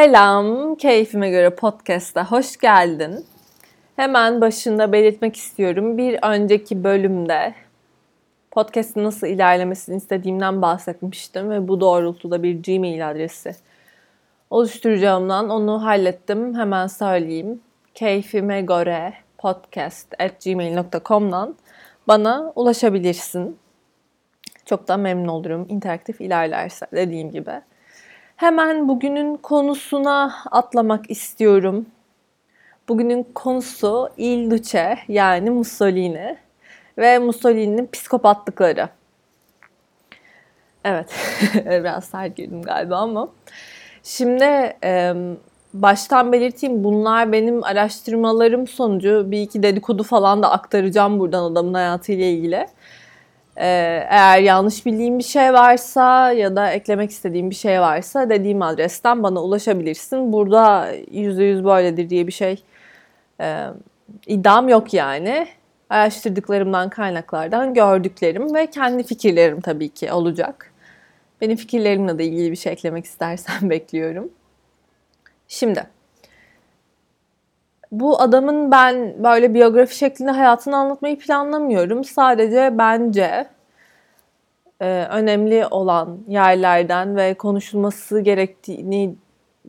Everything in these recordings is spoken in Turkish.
Selam, keyfime göre podcast'a hoş geldin. Hemen başında belirtmek istiyorum. Bir önceki bölümde podcast'ın nasıl ilerlemesini istediğimden bahsetmiştim ve bu doğrultuda bir Gmail adresi oluşturacağımdan onu hallettim. Hemen söyleyeyim. Keyfime göre podcast at gmail.com'dan bana ulaşabilirsin. Çok da memnun olurum interaktif ilerlerse dediğim gibi. Hemen bugünün konusuna atlamak istiyorum. Bugünün konusu Il Duce yani Mussolini ve Mussolini'nin psikopatlıkları. Evet, biraz sert girdim galiba ama. Şimdi baştan belirteyim bunlar benim araştırmalarım sonucu bir iki dedikodu falan da aktaracağım buradan adamın hayatıyla ilgili. Ee, eğer yanlış bildiğim bir şey varsa ya da eklemek istediğim bir şey varsa dediğim adresten bana ulaşabilirsin. Burada yüzde yüz böyledir diye bir şey e, iddiam yok yani. Araştırdıklarımdan, kaynaklardan gördüklerim ve kendi fikirlerim tabii ki olacak. Benim fikirlerimle de ilgili bir şey eklemek istersen bekliyorum. Şimdi bu adamın ben böyle biyografi şeklinde hayatını anlatmayı planlamıyorum. Sadece bence e, önemli olan yerlerden ve konuşulması gerektiğini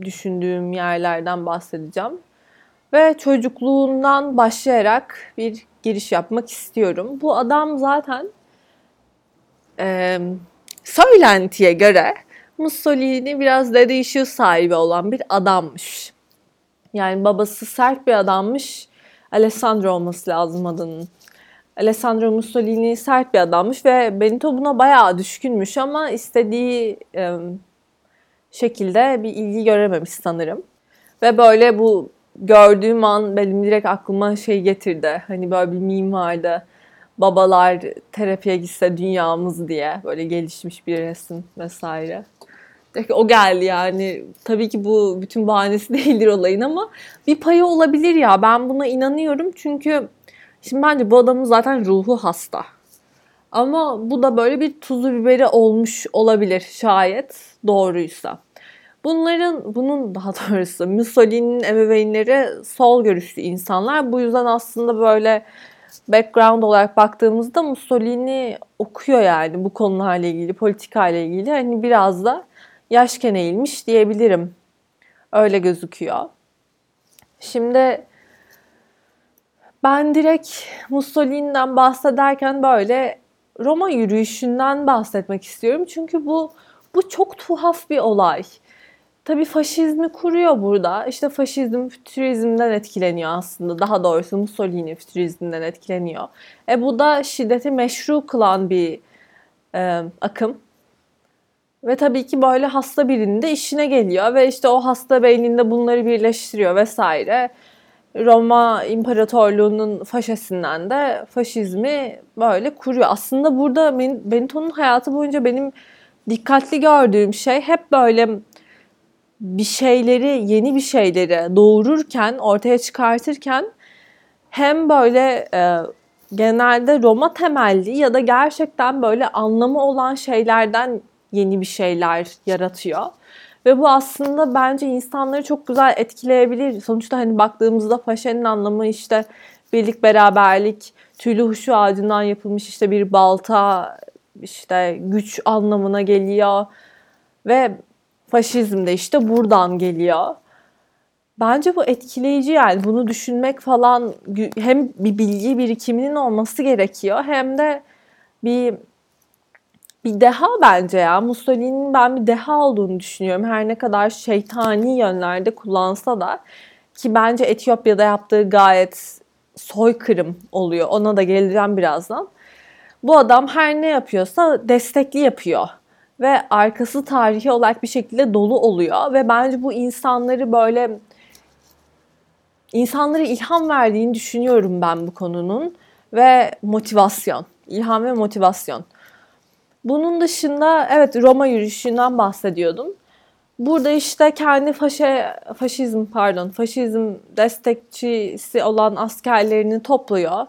düşündüğüm yerlerden bahsedeceğim. Ve çocukluğundan başlayarak bir giriş yapmak istiyorum. Bu adam zaten e, söylentiye göre Mussolini biraz işi sahibi olan bir adammış. Yani babası sert bir adammış. Alessandro olması lazım adının. Alessandro Mussolini sert bir adammış ve Benito buna bayağı düşkünmüş ama istediği e, şekilde bir ilgi görememiş sanırım. Ve böyle bu gördüğüm an benim direkt aklıma şey getirdi. Hani böyle bir meme vardı. Babalar terapiye gitse dünyamız diye böyle gelişmiş bir resim vesaire. O geldi yani. Tabii ki bu bütün bahanesi değildir olayın ama bir payı olabilir ya. Ben buna inanıyorum çünkü şimdi bence bu adamın zaten ruhu hasta. Ama bu da böyle bir tuzu biberi olmuş olabilir şayet doğruysa. Bunların, bunun daha doğrusu Mussolini'nin ebeveynleri sol görüşlü insanlar. Bu yüzden aslında böyle background olarak baktığımızda Mussolini okuyor yani bu konularla ilgili, politikayla ilgili. Hani biraz da yaşken eğilmiş diyebilirim. Öyle gözüküyor. Şimdi ben direkt Mussolini'den bahsederken böyle Roma yürüyüşünden bahsetmek istiyorum. Çünkü bu bu çok tuhaf bir olay. Tabii faşizmi kuruyor burada. İşte faşizm fütürizmden etkileniyor aslında. Daha doğrusu Mussolini fütürizmden etkileniyor. E bu da şiddeti meşru kılan bir e, akım. Ve tabii ki böyle hasta birinin de işine geliyor ve işte o hasta beyninde bunları birleştiriyor vesaire. Roma İmparatorluğu'nun faşesinden de faşizmi böyle kuruyor. Aslında burada Benito'nun hayatı boyunca benim dikkatli gördüğüm şey hep böyle bir şeyleri, yeni bir şeyleri doğururken, ortaya çıkartırken hem böyle e, genelde Roma temelli ya da gerçekten böyle anlamı olan şeylerden yeni bir şeyler yaratıyor. Ve bu aslında bence insanları çok güzel etkileyebilir. Sonuçta hani baktığımızda paşanın anlamı işte birlik, beraberlik, tüylü huşu ağacından yapılmış işte bir balta, işte güç anlamına geliyor. Ve faşizm de işte buradan geliyor. Bence bu etkileyici yani bunu düşünmek falan hem bir bilgi birikiminin olması gerekiyor hem de bir bir deha bence ya. Mussolini'nin ben bir deha olduğunu düşünüyorum. Her ne kadar şeytani yönlerde kullansa da ki bence Etiyopya'da yaptığı gayet soykırım oluyor. Ona da geleceğim birazdan. Bu adam her ne yapıyorsa destekli yapıyor ve arkası tarihi olarak bir şekilde dolu oluyor ve bence bu insanları böyle insanlara ilham verdiğini düşünüyorum ben bu konunun ve motivasyon, ilham ve motivasyon. Bunun dışında evet Roma yürüyüşünden bahsediyordum. Burada işte kendi faşe, faşizm pardon faşizm destekçisi olan askerlerini topluyor.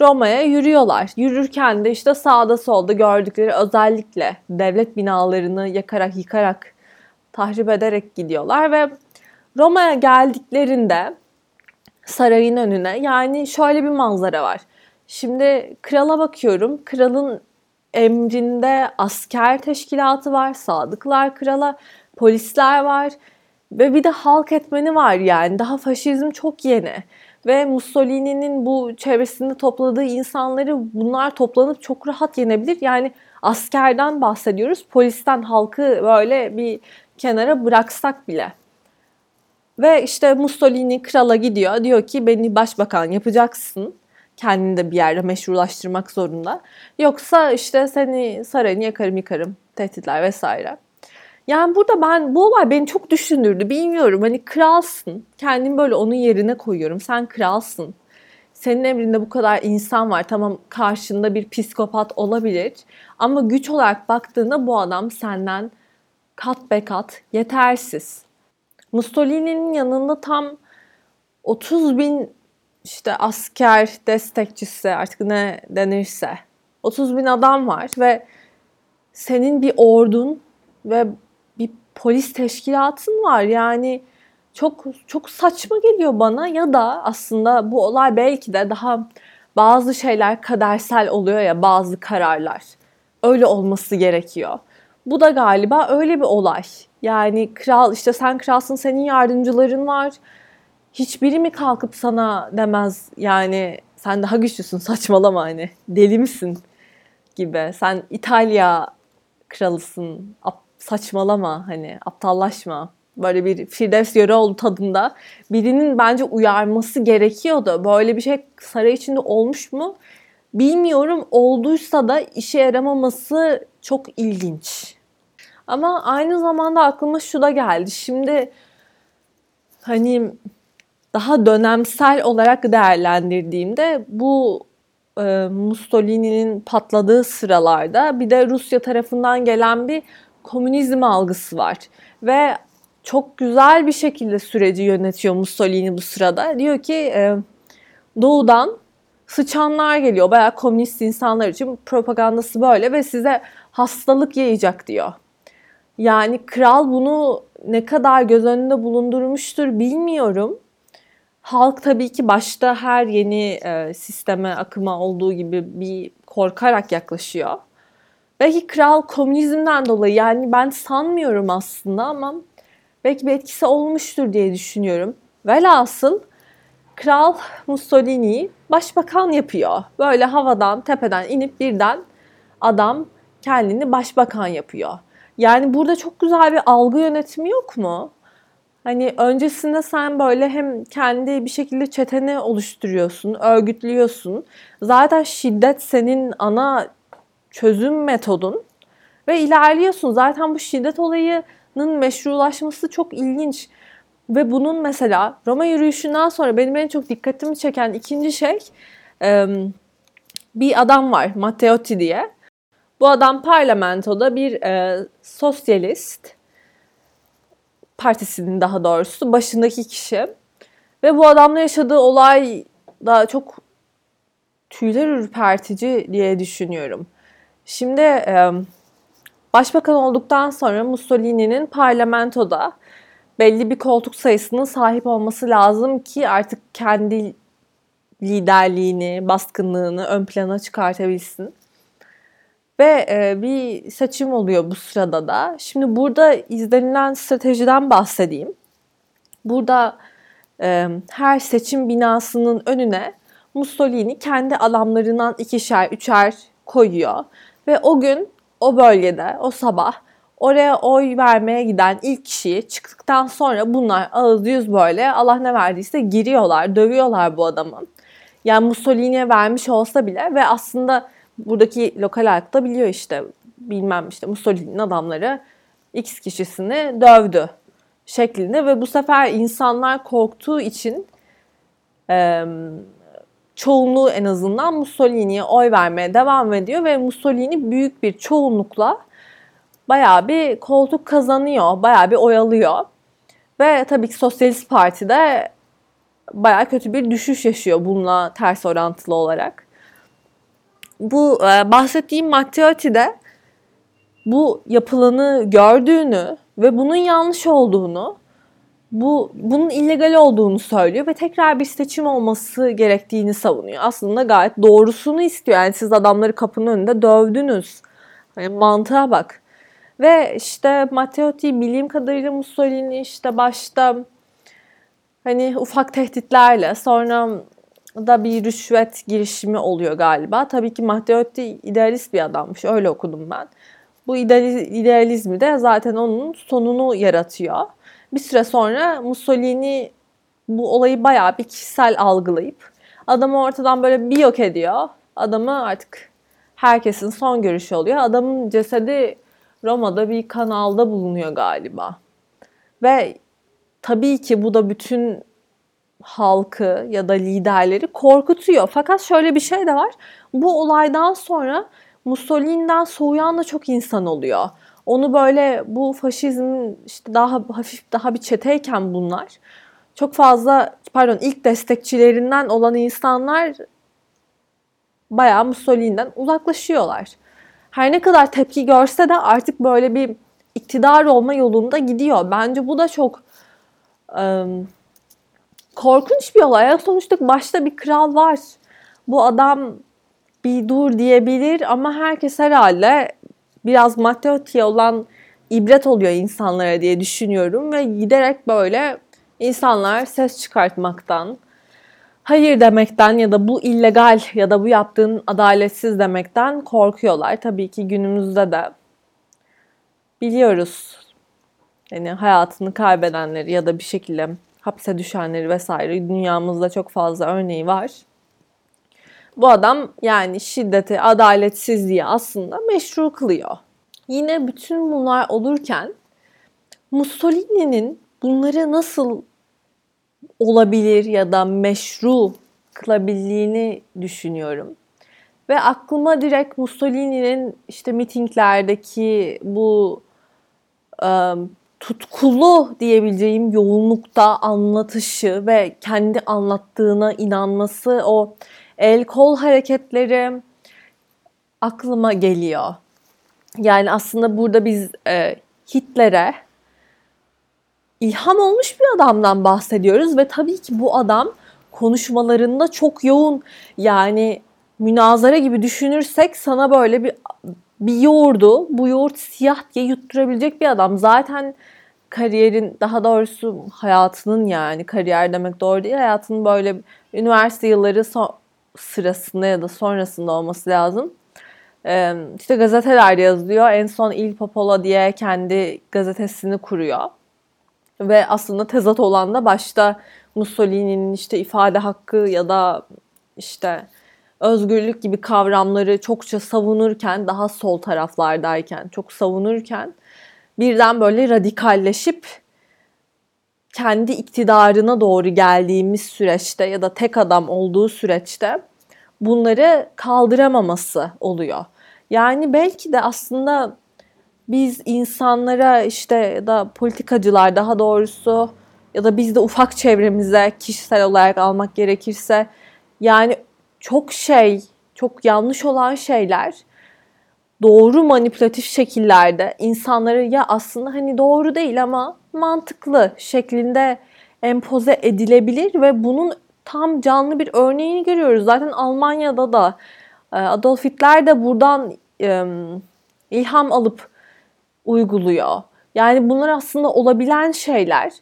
Roma'ya yürüyorlar. Yürürken de işte sağda solda gördükleri özellikle devlet binalarını yakarak yıkarak tahrip ederek gidiyorlar ve Roma'ya geldiklerinde sarayın önüne yani şöyle bir manzara var. Şimdi krala bakıyorum. Kralın emrinde asker teşkilatı var, sadıklar krala, polisler var ve bir de halk etmeni var yani. Daha faşizm çok yeni. Ve Mussolini'nin bu çevresinde topladığı insanları bunlar toplanıp çok rahat yenebilir. Yani askerden bahsediyoruz. Polisten halkı böyle bir kenara bıraksak bile. Ve işte Mussolini krala gidiyor. Diyor ki beni başbakan yapacaksın. Kendini de bir yerde meşrulaştırmak zorunda. Yoksa işte seni sarayını yakarım yıkarım. Tehditler vesaire. Yani burada ben bu olay beni çok düşündürdü. Bilmiyorum hani kralsın. Kendimi böyle onun yerine koyuyorum. Sen kralsın. Senin emrinde bu kadar insan var. Tamam karşında bir psikopat olabilir. Ama güç olarak baktığında bu adam senden kat be kat yetersiz. Mussolini'nin yanında tam 30 bin işte asker destekçisi artık ne denirse 30 bin adam var ve senin bir ordun ve bir polis teşkilatın var yani çok çok saçma geliyor bana ya da aslında bu olay belki de daha bazı şeyler kadersel oluyor ya bazı kararlar öyle olması gerekiyor. Bu da galiba öyle bir olay. Yani kral işte sen kralsın senin yardımcıların var. Hiçbiri mi kalkıp sana demez yani sen daha güçlüsün saçmalama hani deli misin gibi. Sen İtalya kralısın saçmalama hani aptallaşma. Böyle bir Firdevs Yöreoğlu tadında birinin bence uyarması gerekiyordu. Böyle bir şey saray içinde olmuş mu? Bilmiyorum olduysa da işe yaramaması çok ilginç. Ama aynı zamanda aklıma şu da geldi. Şimdi hani daha dönemsel olarak değerlendirdiğimde bu e, Mussolini'nin patladığı sıralarda bir de Rusya tarafından gelen bir komünizm algısı var. Ve çok güzel bir şekilde süreci yönetiyor Mussolini bu sırada. Diyor ki e, doğudan sıçanlar geliyor. Bayağı komünist insanlar için propagandası böyle ve size hastalık yayacak diyor. Yani kral bunu ne kadar göz önünde bulundurmuştur bilmiyorum. Halk tabii ki başta her yeni e, sisteme, akıma olduğu gibi bir korkarak yaklaşıyor. Belki kral komünizmden dolayı yani ben sanmıyorum aslında ama belki bir etkisi olmuştur diye düşünüyorum. Velhasıl kral Mussolini başbakan yapıyor. Böyle havadan tepeden inip birden adam kendini başbakan yapıyor. Yani burada çok güzel bir algı yönetimi yok mu? Hani öncesinde sen böyle hem kendi bir şekilde çeteni oluşturuyorsun, örgütlüyorsun. Zaten şiddet senin ana çözüm metodun ve ilerliyorsun. Zaten bu şiddet olayının meşrulaşması çok ilginç. Ve bunun mesela Roma yürüyüşünden sonra benim en çok dikkatimi çeken ikinci şey bir adam var Matteotti diye. Bu adam parlamentoda bir sosyalist partisinin daha doğrusu başındaki kişi. Ve bu adamla yaşadığı olay da çok tüyler ürpertici diye düşünüyorum. Şimdi başbakan olduktan sonra Mussolini'nin parlamentoda belli bir koltuk sayısının sahip olması lazım ki artık kendi liderliğini, baskınlığını ön plana çıkartabilsin. Ve e, bir seçim oluyor bu sırada da. Şimdi burada izlenilen stratejiden bahsedeyim. Burada e, her seçim binasının önüne Mussolini kendi adamlarından ikişer, üçer koyuyor. Ve o gün o bölgede, o sabah oraya oy vermeye giden ilk kişiyi çıktıktan sonra bunlar ağız yüz böyle Allah ne verdiyse giriyorlar, dövüyorlar bu adamı. Yani Mussolini'ye vermiş olsa bile ve aslında buradaki lokal halk da biliyor işte bilmem işte Mussolini'nin adamları X kişisini dövdü şeklinde ve bu sefer insanlar korktuğu için e, çoğunluğu en azından Mussolini'ye oy vermeye devam ediyor ve Mussolini büyük bir çoğunlukla bayağı bir koltuk kazanıyor, bayağı bir oy alıyor. Ve tabii ki Sosyalist Parti de bayağı kötü bir düşüş yaşıyor bununla ters orantılı olarak bu e, bahsettiğim Matteotti de bu yapılanı gördüğünü ve bunun yanlış olduğunu, bu bunun illegal olduğunu söylüyor ve tekrar bir seçim olması gerektiğini savunuyor. Aslında gayet doğrusunu istiyor. Yani siz adamları kapının önünde dövdünüz. Yani mantığa bak. Ve işte Matteotti bildiğim kadarıyla Mussolini işte başta hani ufak tehditlerle sonra da bir rüşvet girişimi oluyor galiba. Tabii ki Matteotti idealist bir adammış. Öyle okudum ben. Bu idealizmi de zaten onun sonunu yaratıyor. Bir süre sonra Mussolini bu olayı bayağı bir kişisel algılayıp adamı ortadan böyle bir yok ediyor. Adamı artık herkesin son görüşü oluyor. Adamın cesedi Roma'da bir kanalda bulunuyor galiba. Ve tabii ki bu da bütün halkı ya da liderleri korkutuyor. Fakat şöyle bir şey de var. Bu olaydan sonra Mussolini'den soğuyan da çok insan oluyor. Onu böyle bu faşizmin işte daha hafif daha bir çeteyken bunlar çok fazla pardon ilk destekçilerinden olan insanlar bayağı Mussolini'den uzaklaşıyorlar. Her ne kadar tepki görse de artık böyle bir iktidar olma yolunda gidiyor. Bence bu da çok ıı, korkunç bir olay. Sonuçta başta bir kral var. Bu adam bir dur diyebilir ama herkes herhalde biraz Matteotti'ye olan ibret oluyor insanlara diye düşünüyorum ve giderek böyle insanlar ses çıkartmaktan, hayır demekten ya da bu illegal ya da bu yaptığın adaletsiz demekten korkuyorlar. Tabii ki günümüzde de biliyoruz yani hayatını kaybedenleri ya da bir şekilde hapse düşenleri vesaire dünyamızda çok fazla örneği var. Bu adam yani şiddeti, adaletsizliği aslında meşru kılıyor. Yine bütün bunlar olurken Mussolini'nin bunları nasıl olabilir ya da meşru kılabildiğini düşünüyorum. Ve aklıma direkt Mussolini'nin işte mitinglerdeki bu um, tutkulu diyebileceğim yoğunlukta anlatışı ve kendi anlattığına inanması, o el kol hareketleri aklıma geliyor. Yani aslında burada biz e, Hitler'e ilham olmuş bir adamdan bahsediyoruz ve tabii ki bu adam konuşmalarında çok yoğun yani münazara gibi düşünürsek sana böyle bir bir yoğurdu. Bu yoğurt siyah diye yutturabilecek bir adam. Zaten kariyerin daha doğrusu hayatının yani kariyer demek doğru değil. Hayatının böyle üniversite yılları son, sırasında ya da sonrasında olması lazım. Ee, işte gazeteler yazıyor. En son Il Popolo diye kendi gazetesini kuruyor. Ve aslında tezat olan da başta Mussolini'nin işte ifade hakkı ya da işte özgürlük gibi kavramları çokça savunurken, daha sol taraflardayken çok savunurken birden böyle radikalleşip kendi iktidarına doğru geldiğimiz süreçte ya da tek adam olduğu süreçte bunları kaldıramaması oluyor. Yani belki de aslında biz insanlara işte ya da politikacılar daha doğrusu ya da biz de ufak çevremize kişisel olarak almak gerekirse yani çok şey, çok yanlış olan şeyler doğru manipülatif şekillerde insanları ya aslında hani doğru değil ama mantıklı şeklinde empoze edilebilir ve bunun tam canlı bir örneğini görüyoruz. Zaten Almanya'da da e, Adolf Hitler de buradan ilham alıp uyguluyor. Yani bunlar aslında olabilen şeyler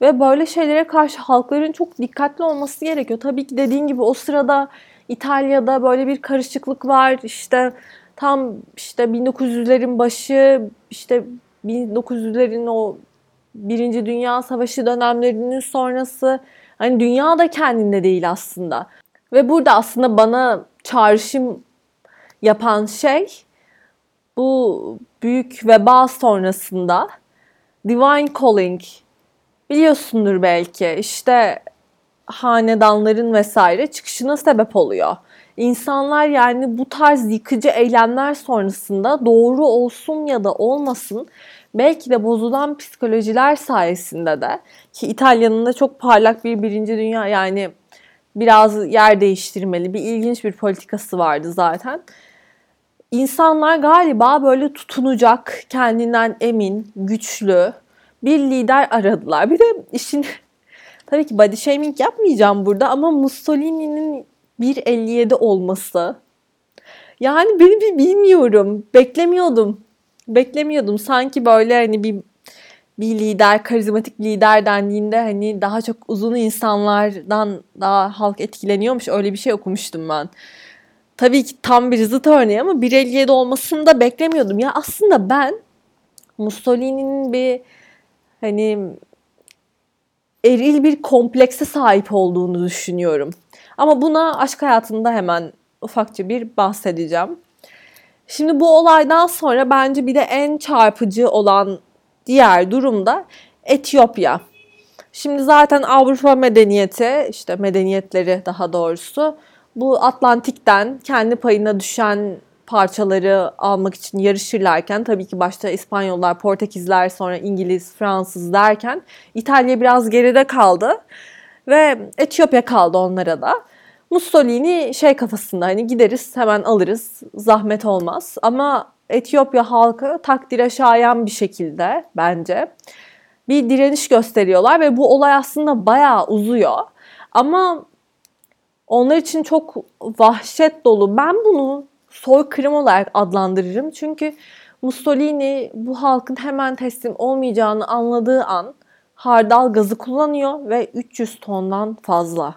ve böyle şeylere karşı halkların çok dikkatli olması gerekiyor. Tabii ki dediğin gibi o sırada İtalya'da böyle bir karışıklık var. İşte tam işte 1900'lerin başı işte 1900'lerin o Birinci Dünya Savaşı dönemlerinin sonrası hani dünya da kendinde değil aslında. Ve burada aslında bana çağrışım yapan şey bu büyük veba sonrasında Divine Calling biliyorsundur belki işte hanedanların vesaire çıkışına sebep oluyor. İnsanlar yani bu tarz yıkıcı eylemler sonrasında doğru olsun ya da olmasın belki de bozulan psikolojiler sayesinde de ki İtalya'nın da çok parlak bir birinci dünya yani biraz yer değiştirmeli bir ilginç bir politikası vardı zaten. insanlar galiba böyle tutunacak, kendinden emin, güçlü bir lider aradılar. Bir de işin tabii ki body shaming yapmayacağım burada ama Mussolini'nin 1.57 olması yani beni bir bilmiyorum. Beklemiyordum. Beklemiyordum. Sanki böyle hani bir bir lider, karizmatik lider dendiğinde hani daha çok uzun insanlardan daha halk etkileniyormuş. Öyle bir şey okumuştum ben. Tabii ki tam bir zıt örneği ama 1.57 olmasını da beklemiyordum. Ya aslında ben Mussolini'nin bir hani eril bir komplekse sahip olduğunu düşünüyorum. Ama buna aşk hayatında hemen ufakça bir bahsedeceğim. Şimdi bu olaydan sonra bence bir de en çarpıcı olan diğer durumda Etiyopya. Şimdi zaten Avrupa medeniyeti, işte medeniyetleri daha doğrusu bu Atlantik'ten kendi payına düşen parçaları almak için yarışırlarken tabii ki başta İspanyollar, Portekizler, sonra İngiliz, Fransız derken İtalya biraz geride kaldı ve Etiyopya kaldı onlara da. Mussolini şey kafasında hani gideriz hemen alırız zahmet olmaz ama Etiyopya halkı takdire şayan bir şekilde bence bir direniş gösteriyorlar ve bu olay aslında bayağı uzuyor. Ama onlar için çok vahşet dolu. Ben bunu soykırım olarak adlandırırım. Çünkü Mussolini bu halkın hemen teslim olmayacağını anladığı an hardal gazı kullanıyor ve 300 tondan fazla.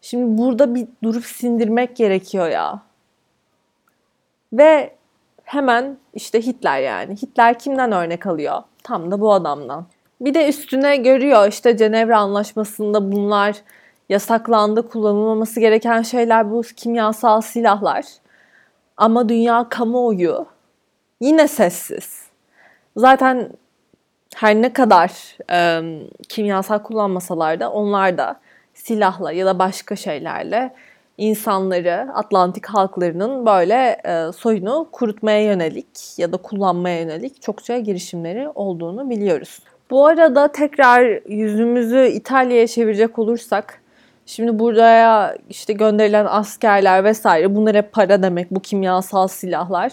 Şimdi burada bir durup sindirmek gerekiyor ya. Ve hemen işte Hitler yani. Hitler kimden örnek alıyor? Tam da bu adamdan. Bir de üstüne görüyor işte Cenevre Anlaşması'nda bunlar yasaklandı, kullanılmaması gereken şeyler bu kimyasal silahlar. Ama dünya kamuoyu yine sessiz. Zaten her ne kadar e, kimyasal kullanmasalar da onlar da silahla ya da başka şeylerle insanları, Atlantik halklarının böyle e, soyunu kurutmaya yönelik ya da kullanmaya yönelik çokça girişimleri olduğunu biliyoruz. Bu arada tekrar yüzümüzü İtalya'ya çevirecek olursak Şimdi buraya işte gönderilen askerler vesaire bunlar hep para demek bu kimyasal silahlar.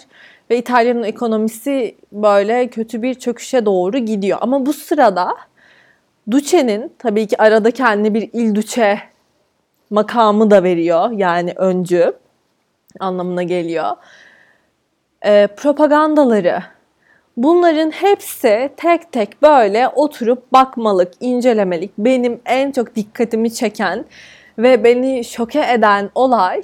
Ve İtalya'nın ekonomisi böyle kötü bir çöküşe doğru gidiyor. Ama bu sırada Duce'nin tabii ki arada kendi bir il Duce makamı da veriyor. Yani öncü anlamına geliyor. Ee, propagandaları. Bunların hepsi tek tek böyle oturup bakmalık, incelemelik. Benim en çok dikkatimi çeken ve beni şoke eden olay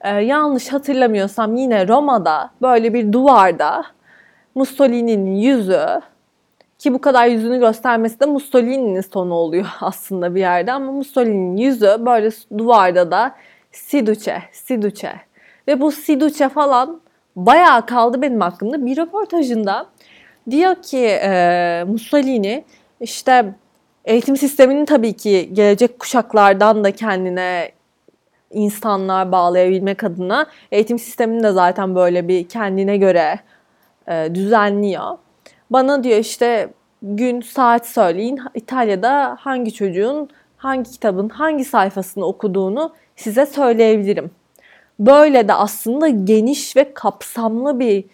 e, yanlış hatırlamıyorsam yine Roma'da böyle bir duvarda Mussolini'nin yüzü ki bu kadar yüzünü göstermesi de Mussolini'nin sonu oluyor aslında bir yerde ama Mussolini'nin yüzü böyle duvarda da Siduce, Siduce. Ve bu Siduce falan bayağı kaldı benim aklımda. Bir röportajında diyor ki e, Mussolini işte eğitim sisteminin tabii ki gelecek kuşaklardan da kendine insanlar bağlayabilmek adına eğitim sistemini de zaten böyle bir kendine göre e, düzenliyor. Bana diyor işte gün saat söyleyin İtalya'da hangi çocuğun hangi kitabın hangi sayfasını okuduğunu size söyleyebilirim. Böyle de aslında geniş ve kapsamlı bir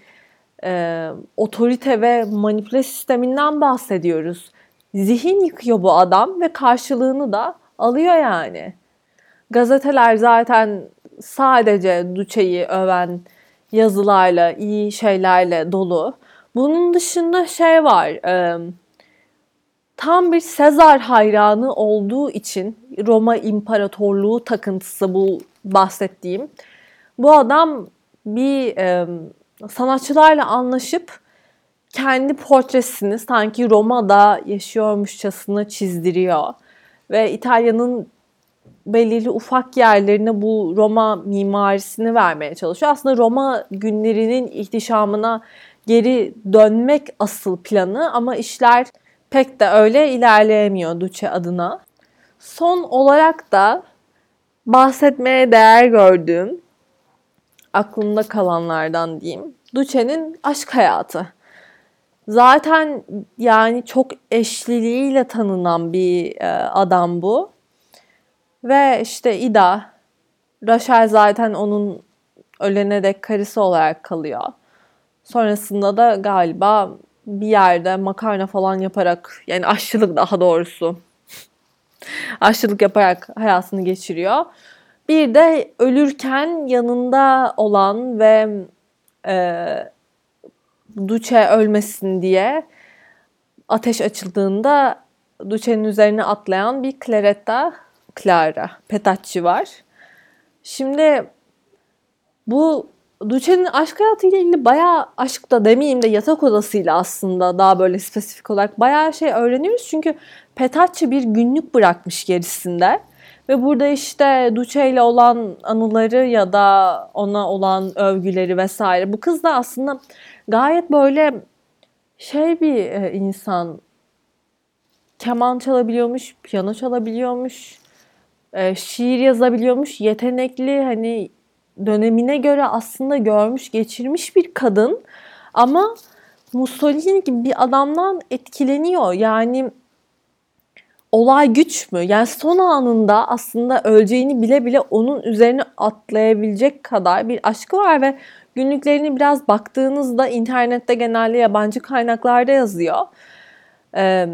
e, otorite ve manipüle sisteminden bahsediyoruz. Zihin yıkıyor bu adam ve karşılığını da alıyor yani. Gazeteler zaten sadece Duce'yi öven yazılarla, iyi şeylerle dolu. Bunun dışında şey var. E, tam bir Sezar hayranı olduğu için Roma İmparatorluğu takıntısı bu bahsettiğim. Bu adam bir e, sanatçılarla anlaşıp kendi portresini sanki Roma'da yaşıyormuşçasına çizdiriyor. Ve İtalya'nın belirli ufak yerlerine bu Roma mimarisini vermeye çalışıyor. Aslında Roma günlerinin ihtişamına geri dönmek asıl planı ama işler pek de öyle ilerleyemiyor Duce adına. Son olarak da bahsetmeye değer gördüğüm aklımda kalanlardan diyeyim. Duce'nin aşk hayatı. Zaten yani çok eşliliğiyle tanınan bir e, adam bu. Ve işte Ida, Rachel zaten onun ölene dek karısı olarak kalıyor. Sonrasında da galiba bir yerde makarna falan yaparak yani aşçılık daha doğrusu aşçılık yaparak hayatını geçiriyor. Bir de ölürken yanında olan ve e, Duce ölmesin diye ateş açıldığında Duce'nin üzerine atlayan bir Claretta Clara Petacci var. Şimdi bu Duce'nin aşk hayatıyla ilgili bayağı aşk da demeyeyim de yatak odasıyla aslında daha böyle spesifik olarak bayağı şey öğreniyoruz. Çünkü Petacci bir günlük bırakmış gerisinde. Ve burada işte Duce ile olan anıları ya da ona olan övgüleri vesaire. Bu kız da aslında gayet böyle şey bir e, insan. Keman çalabiliyormuş, piyano çalabiliyormuş, e, şiir yazabiliyormuş. Yetenekli hani dönemine göre aslında görmüş, geçirmiş bir kadın. Ama Mussolini gibi bir adamdan etkileniyor. Yani olay güç mü? Yani son anında aslında öleceğini bile bile onun üzerine atlayabilecek kadar bir aşkı var ve günlüklerini biraz baktığınızda internette genelde yabancı kaynaklarda yazıyor. Ee,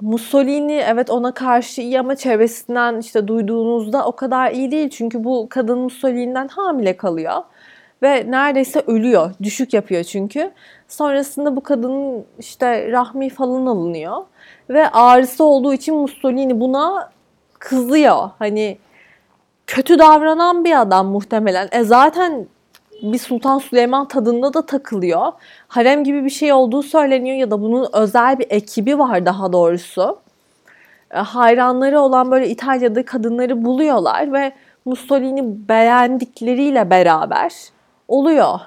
Mussolini evet ona karşı iyi ama çevresinden işte duyduğunuzda o kadar iyi değil. Çünkü bu kadın Mussolini'den hamile kalıyor. Ve neredeyse ölüyor. Düşük yapıyor çünkü. Sonrasında bu kadının işte rahmi falan alınıyor. Ve ağrısı olduğu için Mussolini buna kızıyor. Hani kötü davranan bir adam muhtemelen. E zaten bir Sultan Süleyman tadında da takılıyor. Harem gibi bir şey olduğu söyleniyor ya da bunun özel bir ekibi var daha doğrusu. E, hayranları olan böyle İtalya'da kadınları buluyorlar ve Mussolini beğendikleriyle beraber oluyor.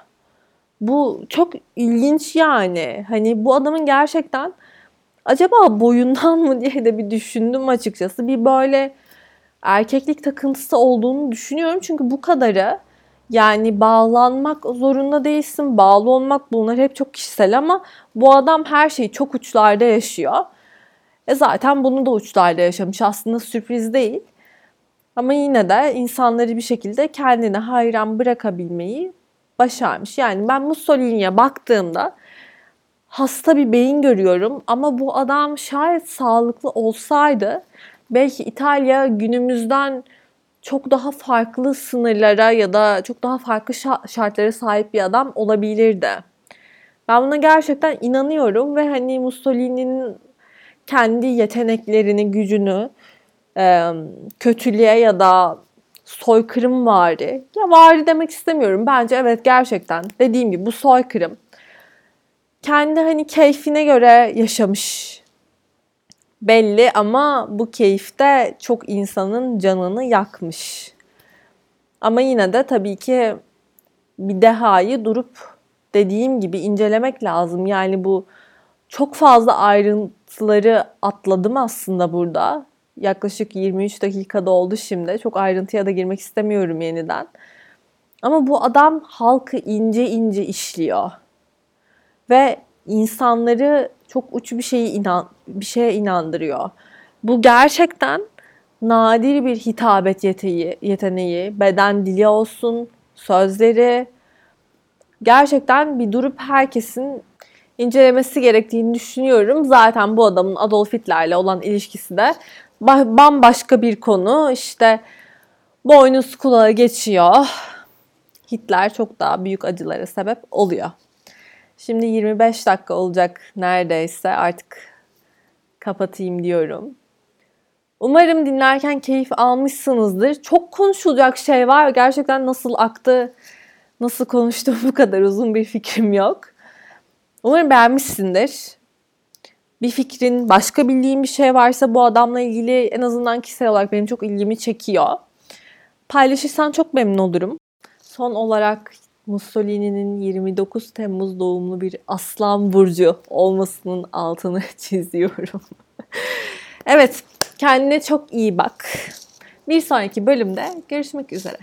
Bu çok ilginç yani. Hani bu adamın gerçekten acaba boyundan mı diye de bir düşündüm açıkçası. Bir böyle erkeklik takıntısı olduğunu düşünüyorum. Çünkü bu kadarı yani bağlanmak zorunda değilsin. Bağlı olmak bunlar hep çok kişisel ama bu adam her şeyi çok uçlarda yaşıyor. E zaten bunu da uçlarda yaşamış. Aslında sürpriz değil. Ama yine de insanları bir şekilde kendine hayran bırakabilmeyi başarmış. Yani ben Mussolini'ye baktığımda hasta bir beyin görüyorum ama bu adam şayet sağlıklı olsaydı belki İtalya günümüzden çok daha farklı sınırlara ya da çok daha farklı şartlara sahip bir adam olabilirdi. Ben buna gerçekten inanıyorum ve hani Mussolini'nin kendi yeteneklerini, gücünü kötülüğe ya da soykırım vari. Ya vari demek istemiyorum. Bence evet gerçekten dediğim gibi bu soykırım. Kendi hani keyfine göre yaşamış belli ama bu keyifte çok insanın canını yakmış. Ama yine de tabii ki bir dehayı durup dediğim gibi incelemek lazım. Yani bu çok fazla ayrıntıları atladım aslında burada. Yaklaşık 23 dakikada oldu şimdi. Çok ayrıntıya da girmek istemiyorum yeniden. Ama bu adam halkı ince ince işliyor. Ve insanları çok uç bir şeyi inan bir şeye inandırıyor. Bu gerçekten nadir bir hitabet yeteneği, yeteneği, beden dili olsun, sözleri gerçekten bir durup herkesin incelemesi gerektiğini düşünüyorum. Zaten bu adamın Adolf Hitler'le olan ilişkisi de bambaşka bir konu. İşte boynuz kulağa geçiyor. Hitler çok daha büyük acılara sebep oluyor. Şimdi 25 dakika olacak neredeyse artık kapatayım diyorum. Umarım dinlerken keyif almışsınızdır. Çok konuşulacak şey var. Gerçekten nasıl aktı, nasıl konuştum bu kadar uzun bir fikrim yok. Umarım beğenmişsindir. Bir fikrin, başka bildiğin bir şey varsa bu adamla ilgili en azından kişisel olarak benim çok ilgimi çekiyor. Paylaşırsan çok memnun olurum. Son olarak Mussolini'nin 29 Temmuz doğumlu bir aslan burcu olmasının altını çiziyorum. evet, kendine çok iyi bak. Bir sonraki bölümde görüşmek üzere.